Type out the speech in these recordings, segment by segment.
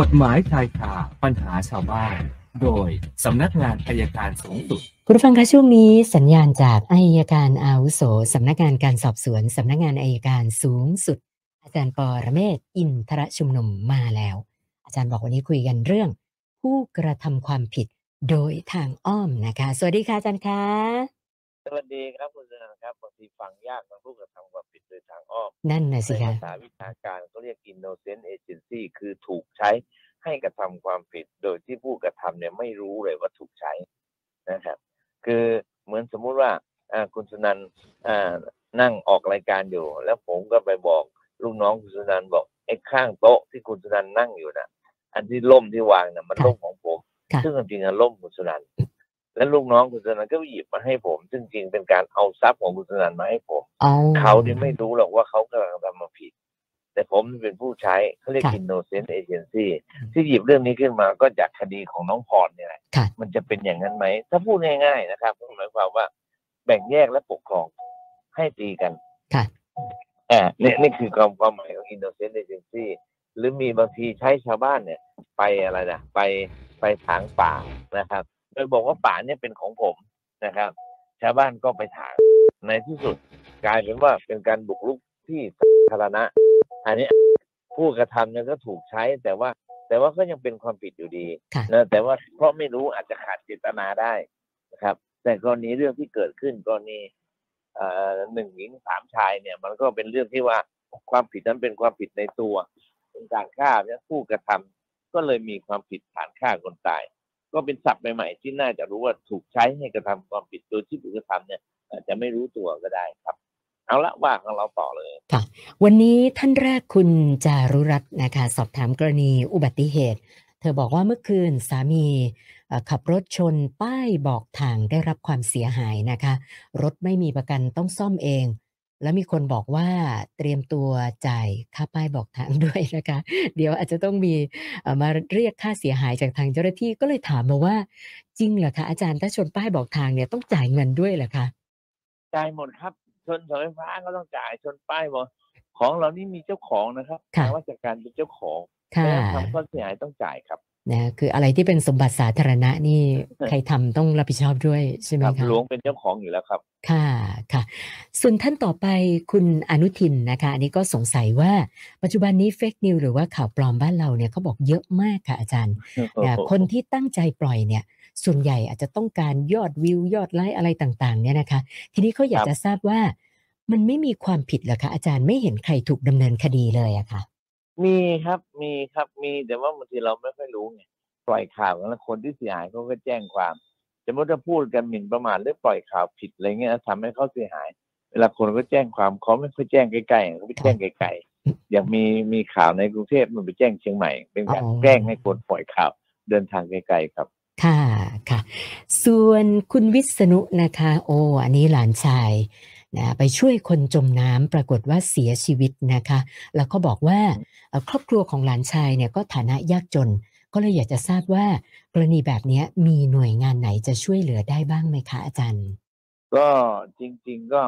กฎหมายชายคาปัญหาชาวบ้าน โดยสำนักงานอายการสูงสุด คุณผู้ฟังคะช่วงนี้สัญญาณจากอายการอาวุโสสำนักงานการสอบสวนสำนักงานอายการสูงสุด อาจารย์ปอระเมศอินทรชุมนุมมาแล้ว อาจารย์บอกวันนี้คุยกันเรื่อง ผู้กระทำความผิดโดยทางอ้อมนะคะ สวัสดีค่ะอาจารย์คะ สวัสดีครับคุณสนันครับบางทีฟังยากบางผู้กระทำความผิดโดยทางอ้อมนั่นน่ะในสิคะภาษาวิชาการเขาเรียก innocent agency คือถูกใช้ให้กระทำความผิดโดยที่ผู้กระทำเนี่ยไม่รู้เลยว่าถูกใช้นะครับ คือเหมือนสมมุติว่าอ่าคุณสนันอ่านั่งออกรายการอยู่ แล้วผมก็ไปบอกลูกน้องคุณสนันบอกไอ้ข้างโต๊ะที่คุณสนันนั่งอยู่น่ะ อันที่ล่มที่วางน่ะมันล่มของผมค่ะซึ่งจริงๆอะล่มคุณสนัน แล้วลูกน้องคุณสนันก็หยิบมาให้ผม ซึ่งจริงเป็นการเอาทรัพย์ของคุณสนันมาให้ผมอ๋อเขาเนี่ยไม่รู้หรอกว่าเขากำลังทำมาผิด แต่ผมเป็นผู้ใช้เขาเรียกค่ะ innocent agency ที่หยิบเรื่องนี้ขึ้นมาก็จากคดีของน้องพรเนี่ยแหละค่ะมันจะเป็นอย่างนั้นไหม ถ้าพูดง่าย ๆ นะครับก็หมายความว่าแบ่งแยกและปกครองให้ตีกันค่ะอ่านี่นี่คือความความหมายของ innocent agency หรือมีบางทีใช้ชาวบ้านเนี่ย ไปอะไรนะไปไปถางป่านะครับ โดยบอกว่าป่าเนี่ยเป็นของผมนะครับ ชาวบ้านก็ไปถางในที่สุดกลายเป็นว่าเป็นการบุกรุกที่สาธารณะ อันนี้ผู้กระทำเนี่ยก็ถูกใช้แต่ว่าแต่ว่าก็ยังเป็นความผิดอยู่ดีค่ะนะแต่ว่าเพราะไม่รู้อาจจะขาดเจตนาได้นะครับ แต่กรณีเรื่องที่เกิดขึ้นกรณีเอ่อหนึ่งหญิงสามชายเนี่ย มันก็เป็นเรื่องที่ว่าความผิดนั้นเป็นความผิดในตัวเป็นการฆ่าเนี่ยผู้กระทำก็เลยมีความผิดฐานฆ่าคนตาย ก็เป็นศัพท์ใหม่ๆที่น่าจะรู้ว่าถูกใช้ให้กระทำความผิดโดยที่ผู้กระทำเนี่ยอาจจะไม่รู้ตัวก็ได้ครับ เอาละว่าของเราต่อเลยวันนี้ท่านแรกคุณจารุรัตน์นะคะ สอบถามกรณีอุบัติเหตุ เธอบอกว่าเมื่อคืนสามีขับรถชนป้ายบอกทางได้รับความเสียหายนะคะ รถไม่มีประกันต้องซ่อมเอง แล้วมีคนบอกว่าเตรียมตัวจ่ายค่าป้ายบอกทางด้วยนะคะ เดี๋ยวอาจจะต้องมีเอ่อมาเรียกค่าเสียหายจากทางเจ้าหน้าที่ก็เลยถามมาว่า จริงเหรอคะอาจารย์ถ้าชนป้ายบอกทางเนี่ยต้องจ่ายเงินด้วยเหรอคะจ่ายหมดครับ ชนเสาไฟฟ้าก็ต้องจ่ายชนป้ายบอกของเรานี่มีเจ้าของนะครับค่ะทางราชการเป็นเจ้าของค่ะแล้วทำข้อเสียหายต้องจ่ายครับ นะคืออะไรที่เป็นสมบัติสาธารณะนี่ใครทำต้องรับผิดชอบด้วยใช่ไหมครับคะหลวงเป็นเจ้าของอยู่แล้วครับ ค่ะค่ะ ส่วนท่านต่อไปคุณอนุทินนะคะ อันนี้ก็สงสัยว่าปัจจุบันนี้เฟกนิวหรือว่าข่าวปลอมบ้านเราเนี่ยเขาบอกเยอะมากค่ะอาจารย์นะคนที่ตั้งใจปล่อยเนี่ย ส่วนใหญ่อาจจะต้องการยอดวิวยอดไลค์อะไรต่างๆ เนี่ยนะคะ ทีนี้เขาอยากครับจะทราบว่า มันไม่มีความผิดเหรอคะอาจารย์ไม่เห็นใครถูกดำเนินคดีเลยอะค่ะ มีครับมีครับมีแต่ว่าบางทีเราไม่ค่อยรู้ไงปล่อยข่าวกันแล้วคนที่เสียหายเขาก็แจ้งความสมมติถ้าพูดกันหมิ่นประมาทหรือปล่อยข่าวผิดอะไรเงี้ยทำให้เขาเสียหาย เวลาคนก็แจ้งความเขาไม่ค่อยแจ้งใกล้ๆเขาไปแจ้งไกลๆอย่างมีมีข่าวในกรุงเทพมันไปแจ้งเชียงใหม่ เป็นการอ๋อแกล้งให้คนปล่อยข่าวเดินทางไกลๆครับค่ะค่ะ ส่วนคุณวิษณุนะคะ โอ้อันนี้หลานชาย นะไปช่วยคนจมน้ำปรากฏว่าเสียชีวิตนะคะ แล้วก็บอกว่าเอ่อครอบครัวของหลานชายเนี่ยก็ฐานะยากจน ก็เลยอยากจะทราบว่ากรณีแบบเนี้ยมีหน่วยงานไหนจะช่วยเหลือได้บ้างไหมคะอาจารย์ ก็จริง ๆก็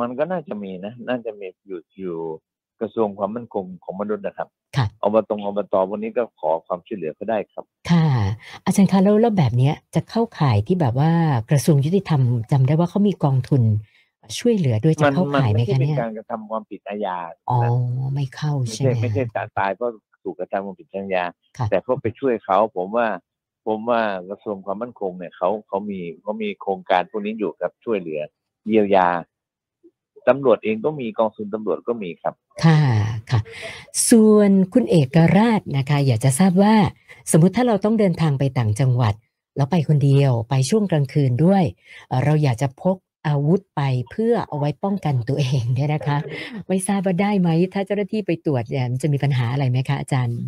มันก็น่าจะมีนะ น่าจะมีอยู่อยู่กระทรวงความมั่นคงของมนุษย์นะครับค่ะอบตอบตวันนี้ก็ขอความช่วยเหลือก็ได้ครับ ค่ะ อาจารย์คะแล้วแล้วแบบเนี้ยจะเข้าข่ายที่แบบว่ากระทรวงยุติธรรมจำได้ว่าเขามีกองทุน ช่วยเหลือด้วยจะมันเข้ามันข่ายไหมไม่ใช่คะเป็นเนี่ยการกระทำความผิดอาญาอ๋อนะไม่เข้าไม่ใช่ใช่ไหมไม่ใช่คะตายตายเพราะถูกกระทำความผิดทางอาญาค่ะแต่เขาไปช่วยเขาผมว่าผมว่ากระทรวงความมั่นคงเนี่ยเขาเขามีเขามีโครงการพวกนี้อยู่ครับช่วยเหลือ เยียวยาตำรวจเองก็มีกองทุนตำรวจก็มีครับ ค่ะค่ะ ส่วนคุณเอกราชนะคะ อยากจะทราบว่า สมมุติถ้าเราต้องเดินทางไปต่างจังหวัด แล้วไปคนเดียวไปช่วงกลางคืนด้วยเอ่อเราอยากจะพก อาวุธไปเพื่อเอาไว้ป้องกันตัวเองเนี่ยนะคะ ไม่ทราบว่าได้ไหม ถ้าเจ้าหน้าที่ไปตรวจเนี่ยมันจะมีปัญหาอะไรไหมคะอาจารย์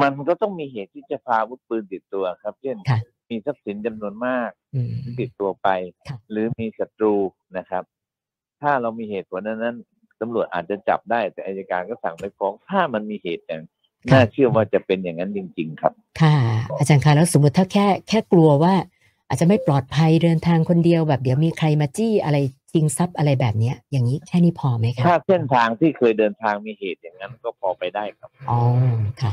มันก็ต้องมีเหตุที่จะพาอาวุธปืนติดตัวครับ เช่นค่ะมีทรัพย์สินจำนวนมากอืมติดตัวไปค่ะหรือมีศัตรูนะครับ ถ้าเรามีเหตุผลนั้นนั้นตำรวจอาจจะจับได้แต่อายการก็สั่งไม่ฟ้องถ้ามันมีเหตุอย่างน่าเชื่อว่าจะเป็นอย่างนั้นจริง ๆ ครับ ค่ะ อาจารย์คะแล้วสมมติถ้าแค่แค่กลัวว่า อาจจะไม่ปลอดภัยเดินทางคนเดียวแบบเดี๋ยวมีใครมาจี้อะไรชิงทรัพย์อะไรแบบเนี้ย อย่างนี้แค่นี้พอไหมคะถ้าเส้นทางที่เคยเดินทางมีเหตุอย่างนั้นก็พอไปได้ครับอ๋อค่ะ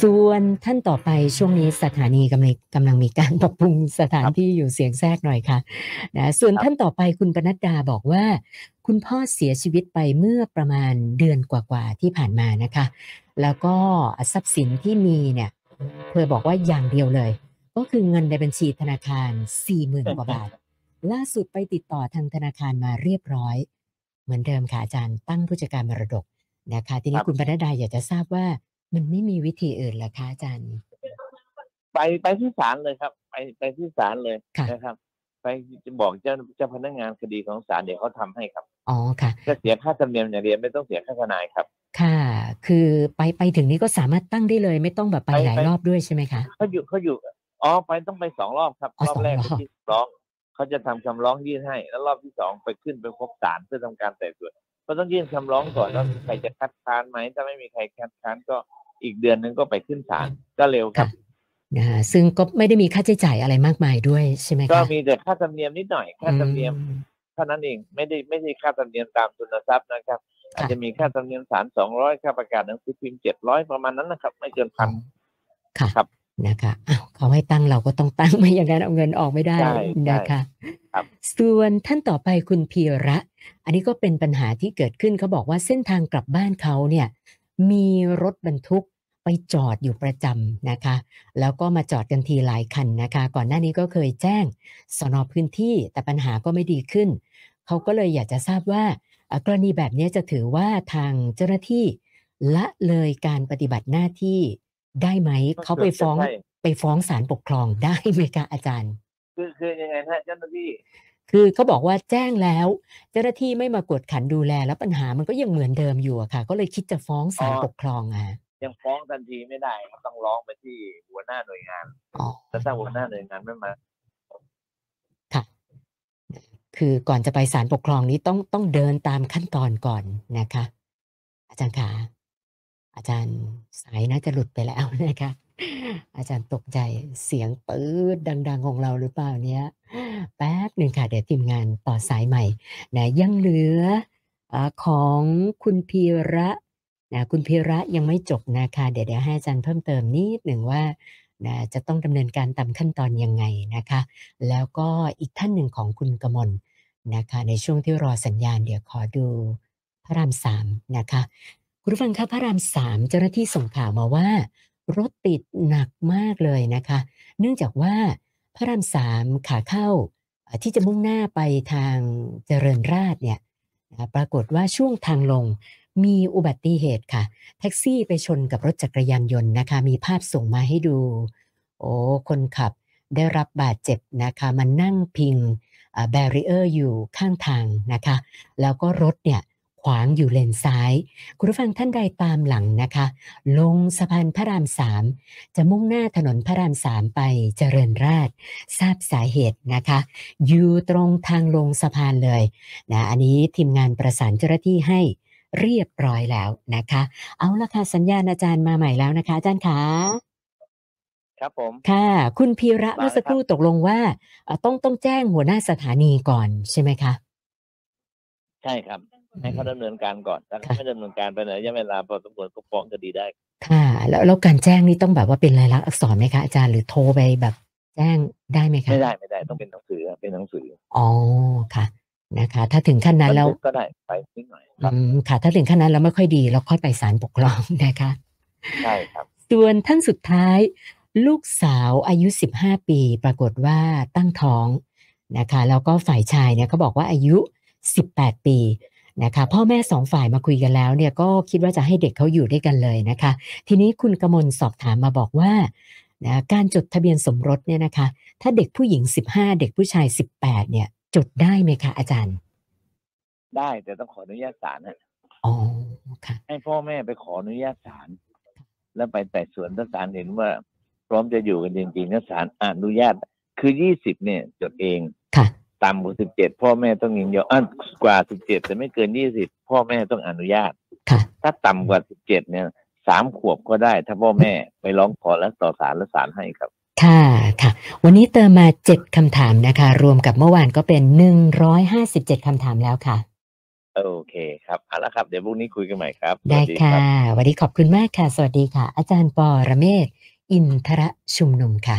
ส่วนท่านต่อไปช่วงนี้สถานีกำลังกำลังมีการปรับปรุงสถานที่อยู่เสียงแทรกหน่อยค่ะนะส่วนครับท่านต่อไปคุณปนัดดาบอกว่า คุณพ่อเสียชีวิตไปเมื่อประมาณเดือนกว่าๆที่ผ่านมานะคะ แล้วก็ทรัพย์สินที่มีเนี่ย เธอบอกว่าอย่างเดียวเลย ก็คือเงินในบัญชีธนาคารสี่หมื่นกว่าบาท ล่าสุดไปติดต่อทางธนาคารมาเรียบร้อย เหมือนเดิมค่ะอาจารย์ตั้งผู้จัดการมรดกนะคะ ทีนี้ครับคุณปนัดดาอยากจะทราบว่ามันไม่มีวิธีอื่นเหรอคะอาจารย์ ไปไปที่ศาลเลยครับ ไปไปที่ศาลเลยค่ะนะครับ ไปจะบอกเจ้าเจ้าพนักงานคดีของศาลเดี๋ยวเขาทำให้ครับอ๋อค่ะจะเสียค่าธรรมเนียมอย่างเดียวไม่ต้องเสียค่าทนายครับ ค่ะ คือไปไปถึงนี้ก็สามารถตั้งได้เลย ไม่ต้องแบบไปไปหลายไปรอบด้วยใช่ไหมคะเขาอยู่เขาอยู่ อ๋อไปต้องไปสองรอบครับอ๋อรอบแรกสองรอบไปที่ร้องเขาจะทำคำร้องยื่นให้ แล้วรอบที่สองไปขึ้นไปพบศาลเพื่อทำการไต่สวนก็ต้องยื่นคำร้องก่อนแล้วใครจะคัดค้านไหมถ้าไม่มีใครคัดค้านก็อีกเดือนนึงก็ไปขึ้นศาลก็เร็วครัค่ะบนะคะซึ่งก็ไม่ได้มีค่าใช้จ่ายอะไรมากมายด้วยใช่ไหมคะก็มีแต่ค่าธรรมเนียมนิดหน่อยค่าธรรมเนียมอืมเท่านั้นเองไม่ได้ไม่ใช่ค่าธรรมเนียมตามทุนทรัพย์นะครับ อาจจะมีค่าธรรมเนียมศาลสองร้อยค่าประกาศหนังสือพิมพ์เจ็ดร้อยประมาณนั้นนะครับ ไม่เกินพันค่ะครับ นะคะอ้าวเขาให้ตั้งเราก็ต้องตั้งไม่อย่างนั้นเอาเงินออกไม่ได้ใช่ใช่นะคะครับส่วนท่านต่อไปคุณพีระ อันนี้ก็เป็นปัญหาที่เกิดขึ้นเขาบอกว่าเส้นทางกลับบ้านเขาเนี่ยมีรถบรรทุกไปจอดอยู่ประจำนะคะ แล้วก็มาจอดกันทีหลายคันนะคะ ก่อนหน้านี้ก็เคยแจ้งสนพื้นที่แต่ปัญหาก็ไม่ดีขึ้น เขาก็เลยอยากจะทราบว่าเอ่อกรณีแบบนี้จะถือว่าทางเจ้าหน้าที่ละเลยการปฏิบัติหน้าที่ ได้ไหมเขาไปฟ้องใช่ไปฟ้องศาลปกครองได้ไหมคะอาจารย์ คือคือยังไงนะเจ้าหน้าที่ คือเขาบอกว่าแจ้งแล้ว เจ้าหน้าที่ไม่มากวดขันดูแลแล้วปัญหามันก็ยังเหมือนเดิมอยู่อะค่ะ ก็เลยคิดจะฟ้องศาลปกครองอะยังฟ้องทันทีไม่ได้ครับต้องร้องไปที่หัวหน้าหน่วยงานอ๋อแล้วถ้าหัวหน้าหน่วยงานไม่มาค่ะ คือก่อนจะไปศาลปกครองนี้ต้องต้องเดินตามขั้นตอนก่อนนะคะ อาจารย์ขา อาจารย์สายน่าจะหลุดไปแล้วนะคะ อาจารย์ตกใจเสียงปื๊ดดัง ๆ ของเราหรือเปล่าเนี้ยแป๊บหนึ่งค่ะ เดี๋ยวทีมงานต่อสายใหม่นะยังเหลืออของคุณพีระนะคุณพีระยังไม่จบนะคะ เดี๋ยวเดี๋ยวให้อาจารย์เพิ่มเติมนิดหนึ่งว่านะจะต้องดำเนินการตามขั้นตอนยังไงนะคะ แล้วก็อีกท่านหนึ่งของคุณกมลนะคะ ในช่วงที่รอสัญญาณเดี๋ยวขอดูพระรามสามนะคะ คุณผู้ฟังคะพระรามสามเจ้าหน้าที่ส่งข่าวมาว่า รถติดหนักมากเลยนะคะ เนื่องจากว่าพระรามสามขาเข้าที่จะมุ่งหน้าไปทางเจริญราษฎร์เนี่ยปรากฏว่าช่วงทางลงมีอุบัติเหตุค่ะ แท็กซี่ไปชนกับรถจักรยานยนต์นะคะ มีภาพส่งมาให้ดู โอ้คนขับได้รับบาดเจ็บนะคะมันนั่งพิง barrier อยู่ข้างทางนะคะ แล้วก็รถเนี่ยขวางอยู่เลนซ้าย คุณผู้ฟังท่านใดตามหลังนะคะ ลงสะพานพระรามสามจะมุ่งหน้าถนนพระรามสามไปเจริญราษฎร์ทราบสาเหตุนะคะ อยู่ตรงทางลงสะพานเลยนะอันนี้ทีมงานประสานเจ้าหน้าที่ให้เรียบร้อยแล้วนะคะ เอาละค่ะสัญญาณอาจารย์มาใหม่แล้วนะคะ อาจารย์ขาครับผมค่ะ คุณพีระมาเลยเมื่อสักครู่ตกลงว่าเอ่อต้องต้องแจ้งหัวหน้าสถานีก่อนใช่ไหมคะ ใช่ครับ ให้เขาดำเนินการก่อนถ้าเขาไม่ดำเนินการไปไหนระยะเวลาพอสมควรก็ฟ้องคดีได้ ค่ะ แล้วแล้วการแจ้งนี่ต้องแบบว่าเป็นลายลักษณ์อักษรไหมคะอาจารย์หรือโทรไปแบบแจ้งได้ไหมคะไม่ได้ไม่ได้ต้องเป็นหนังสือเป็นหนังสืออ๋อค่ะนะคะ ถ้าถึงขั้นนั้นแล้วบัทึกก็ได้ไปนิดหน่อยครับอืมค่ะ ถ้าถึงขั้นนั้นแล้วไม่ค่อยดีเราค่อยไปศาลปกครองนะคะใช่ครับส่วนท่านสุดท้าย ลูกสาวอายุ 15 ปี ปรากฏว่าตั้งท้องนะคะ แล้วก็ฝ่ายชายเนี่ยเขาบอกว่าอายุ 18 ปี นะคะพ่อแม่สองฝ่ายมาคุยกันแล้วเนี่ยก็คิดว่าจะให้เด็กเขาอยู่ด้วยกันเลยนะคะ ทีนี้คุณกมลสอบถามมาบอกว่านะการจดทะเบียนสมรสเนี่ยนะคะ ถ้าเด็กผู้หญิง 15 เด็กผู้ชาย 18 เนี่ย จดได้ไหมคะอาจารย์ ได้แต่ต้องขออนุญาตศาลนะอ๋อค่ะ ให้พ่อแม่ไปขออนุญาตศาลแล้วไปไต่สวนถ้าศาลเห็นว่า พร้อมจะอยู่กันจริงๆถ้าศาลอนุญาตคือยี่สิบเนี่ย จดเองค่ะ ต่ำกว่าสิบเจ็ดพ่อแม่ต้องยินยอมอะกว่าสิบเจ็ดแต่ไม่เกินยี่สิบพ่อแม่ต้องอนุญาตค่ะถ้าต่ำกว่าสิบเจ็ดเนี่ยสามขวบก็ได้ ถ้าพ่อแม่ไปร้องขอแล้วต่อศาลแล้วศาลให้ครับค่ะค่ะ วันนี้เติมมา7คำถามนะคะ รวมกับเมื่อวานก็เป็น157คำถามแล้วค่ะ โอเคครับเอาละครับ เดี๋ยวพรุ่งนี้คุยกันใหม่ครับ ได้สวัสค่ะรับวันนี้ขอบคุณมากค่ะ สวัสดีค่ะ อาจารย์ปอระเมศ อินทระชุมนุมค่ะ